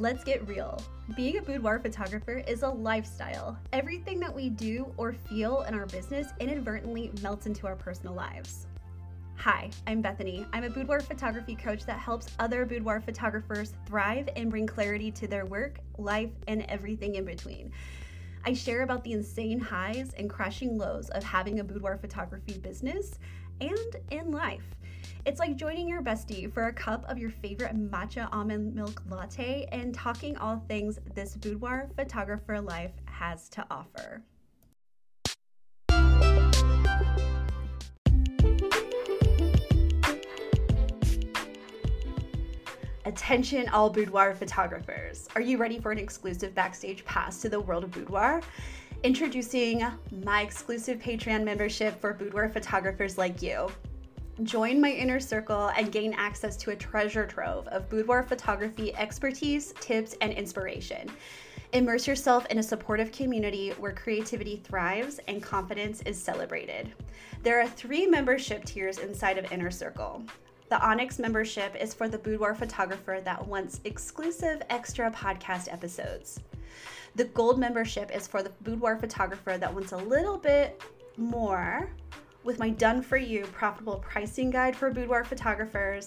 Let's get real. Being a boudoir photographer is a lifestyle. Everything that we do or feel in our business inadvertently melts into our personal lives. Hi, I'm Bethany. I'm a boudoir photography coach that helps other boudoir photographers thrive and bring clarity to their work, life, and everything in between. I share about the insane highs and crashing lows of having a boudoir photography business and in life. It's like joining your bestie for a cup of your favorite matcha almond milk latte and talking all things this boudoir photographer life has to offer. Attention, all boudoir photographers. Are you ready for an exclusive backstage pass to the world of boudoir? Introducing my exclusive Patreon membership for boudoir photographers like you. Join my inner circle and gain access to a treasure trove of boudoir photography expertise, tips, and inspiration. Immerse yourself in a supportive community where creativity thrives and confidence is celebrated. There are three membership tiers inside of Inner Circle. The Onyx membership is for the boudoir photographer that wants exclusive extra podcast episodes. The Gold membership is for the boudoir photographer that wants a little bit more with my done for you profitable pricing guide for boudoir photographers,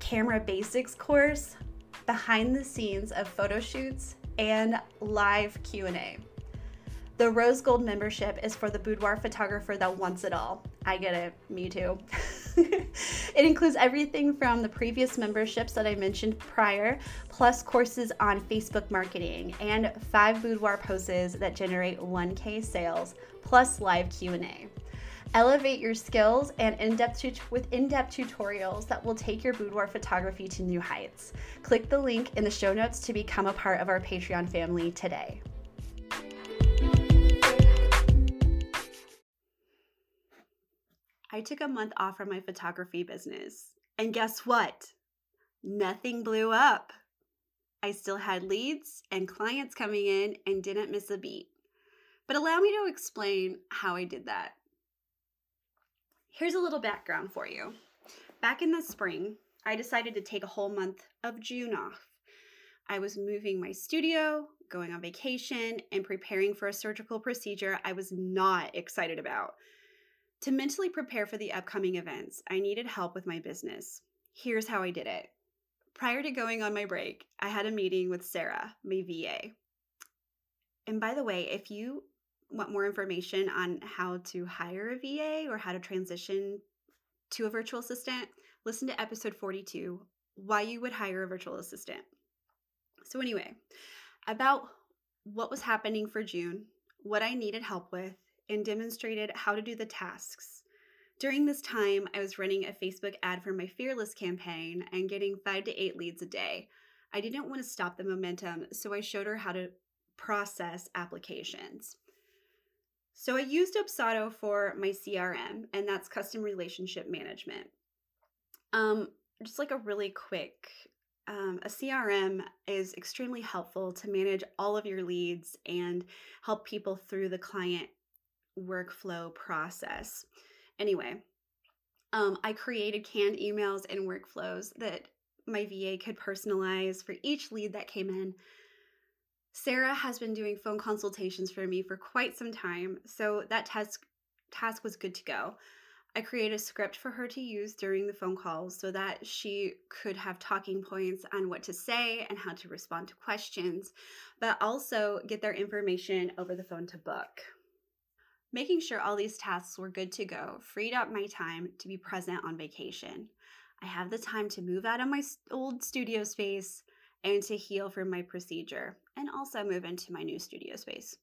camera basics course, behind the scenes of photo shoots, and live Q&A. The Rose Gold membership is for the boudoir photographer that wants it all. I get it, me too. it includes everything from the previous memberships that I mentioned prior, plus courses on Facebook marketing and five boudoir poses that generate 1k sales, plus live Q&A. Elevate your skills and in-depth tut- with in-depth tutorials that will take your boudoir photography to new heights. Click the link in the show notes to become a part of our Patreon family today. I took a month off from my photography business. And guess what? Nothing blew up. I still had leads and clients coming in and didn't miss a beat. But allow me to explain how I did that. Here's a little background for you. Back in the spring, I decided to take a whole month of June off. I was moving my studio, going on vacation, and preparing for a surgical procedure I was not excited about. To mentally prepare for the upcoming events, I needed help with my business. Here's how I did it. Prior to going on my break, I had a meeting with Sarah, my VA. And by the way, if you want more information on how to hire a VA or how to transition to a virtual assistant, listen to episode 42 Why You Would Hire a Virtual Assistant. So, anyway, about what was happening for June, what I needed help with, and demonstrated how to do the tasks. During this time, I was running a Facebook ad for my Fearless campaign and getting five to eight leads a day. I didn't want to stop the momentum, so I showed her how to process applications. So I used Dubsado for my CRM, and that's custom relationship management. Um, just like a really quick, um, a CRM is extremely helpful to manage all of your leads and help people through the client workflow process. Anyway, um, I created canned emails and workflows that my VA could personalize for each lead that came in. Sarah has been doing phone consultations for me for quite some time, so that task task was good to go. I created a script for her to use during the phone calls so that she could have talking points on what to say and how to respond to questions, but also get their information over the phone to book. Making sure all these tasks were good to go freed up my time to be present on vacation. I have the time to move out of my old studio space and to heal from my procedure, and also move into my new studio space.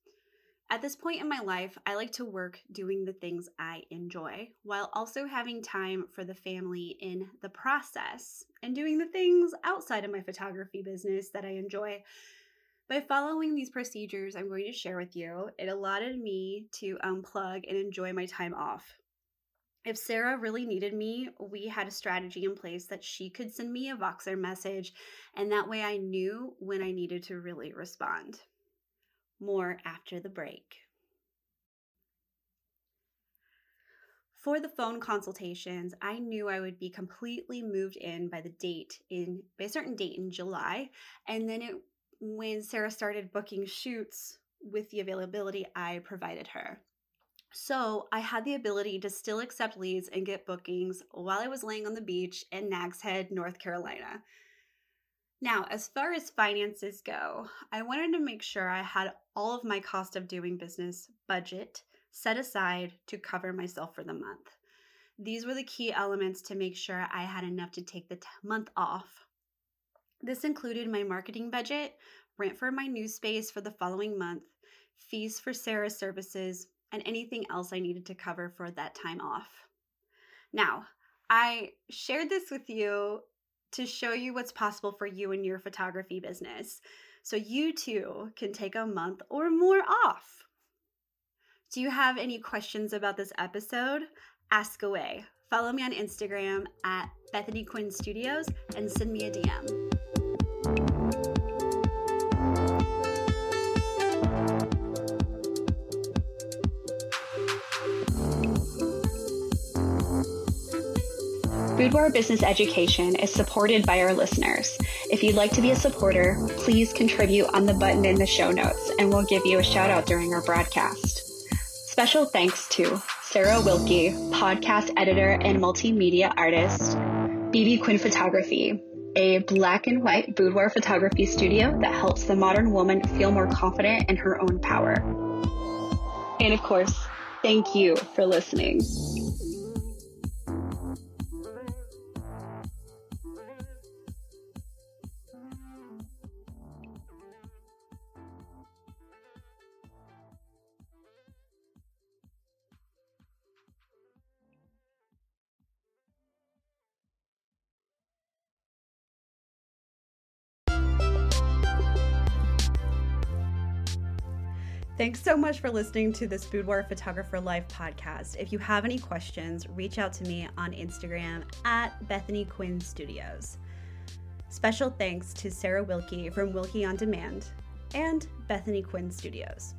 At this point in my life, I like to work doing the things I enjoy while also having time for the family in the process and doing the things outside of my photography business that I enjoy by following these procedures I'm going to share with you, it allotted me to unplug and enjoy my time off. If Sarah really needed me, we had a strategy in place that she could send me a Voxer message, and that way I knew when I needed to really respond. More after the break. For the phone consultations, I knew I would be completely moved in by the date in by a certain date in July. And then it when Sarah started booking shoots with the availability I provided her. So I had the ability to still accept leads and get bookings while I was laying on the beach in Nags Head, North Carolina. Now, as far as finances go, I wanted to make sure I had all of my cost of doing business budget set aside to cover myself for the month. These were the key elements to make sure I had enough to take the t- month off. This included my marketing budget, rent for my new space for the following month, fees for Sarah's services, and anything else I needed to cover for that time off. Now, I shared this with you to show you what's possible for you in your photography business so you too can take a month or more off. Do you have any questions about this episode? Ask away. Follow me on Instagram at Bethany Quinn Studios and send me a DM. Boudoir Business Education is supported by our listeners. If you'd like to be a supporter, please contribute on the button in the show notes and we'll give you a shout out during our broadcast. Special thanks to Sarah Wilke, podcast editor and multimedia artist, BB Quinn Photography, a black and white boudoir photography studio that helps the modern woman feel more confident in her own power. And of course, thank you for listening. Thanks so much for listening to this Boudoir Photographer Life podcast. If you have any questions, reach out to me on Instagram at Bethany Quinn Studios. Special thanks to Sarah Wilke from Wilke On Demand and Bethany Quinn Studios.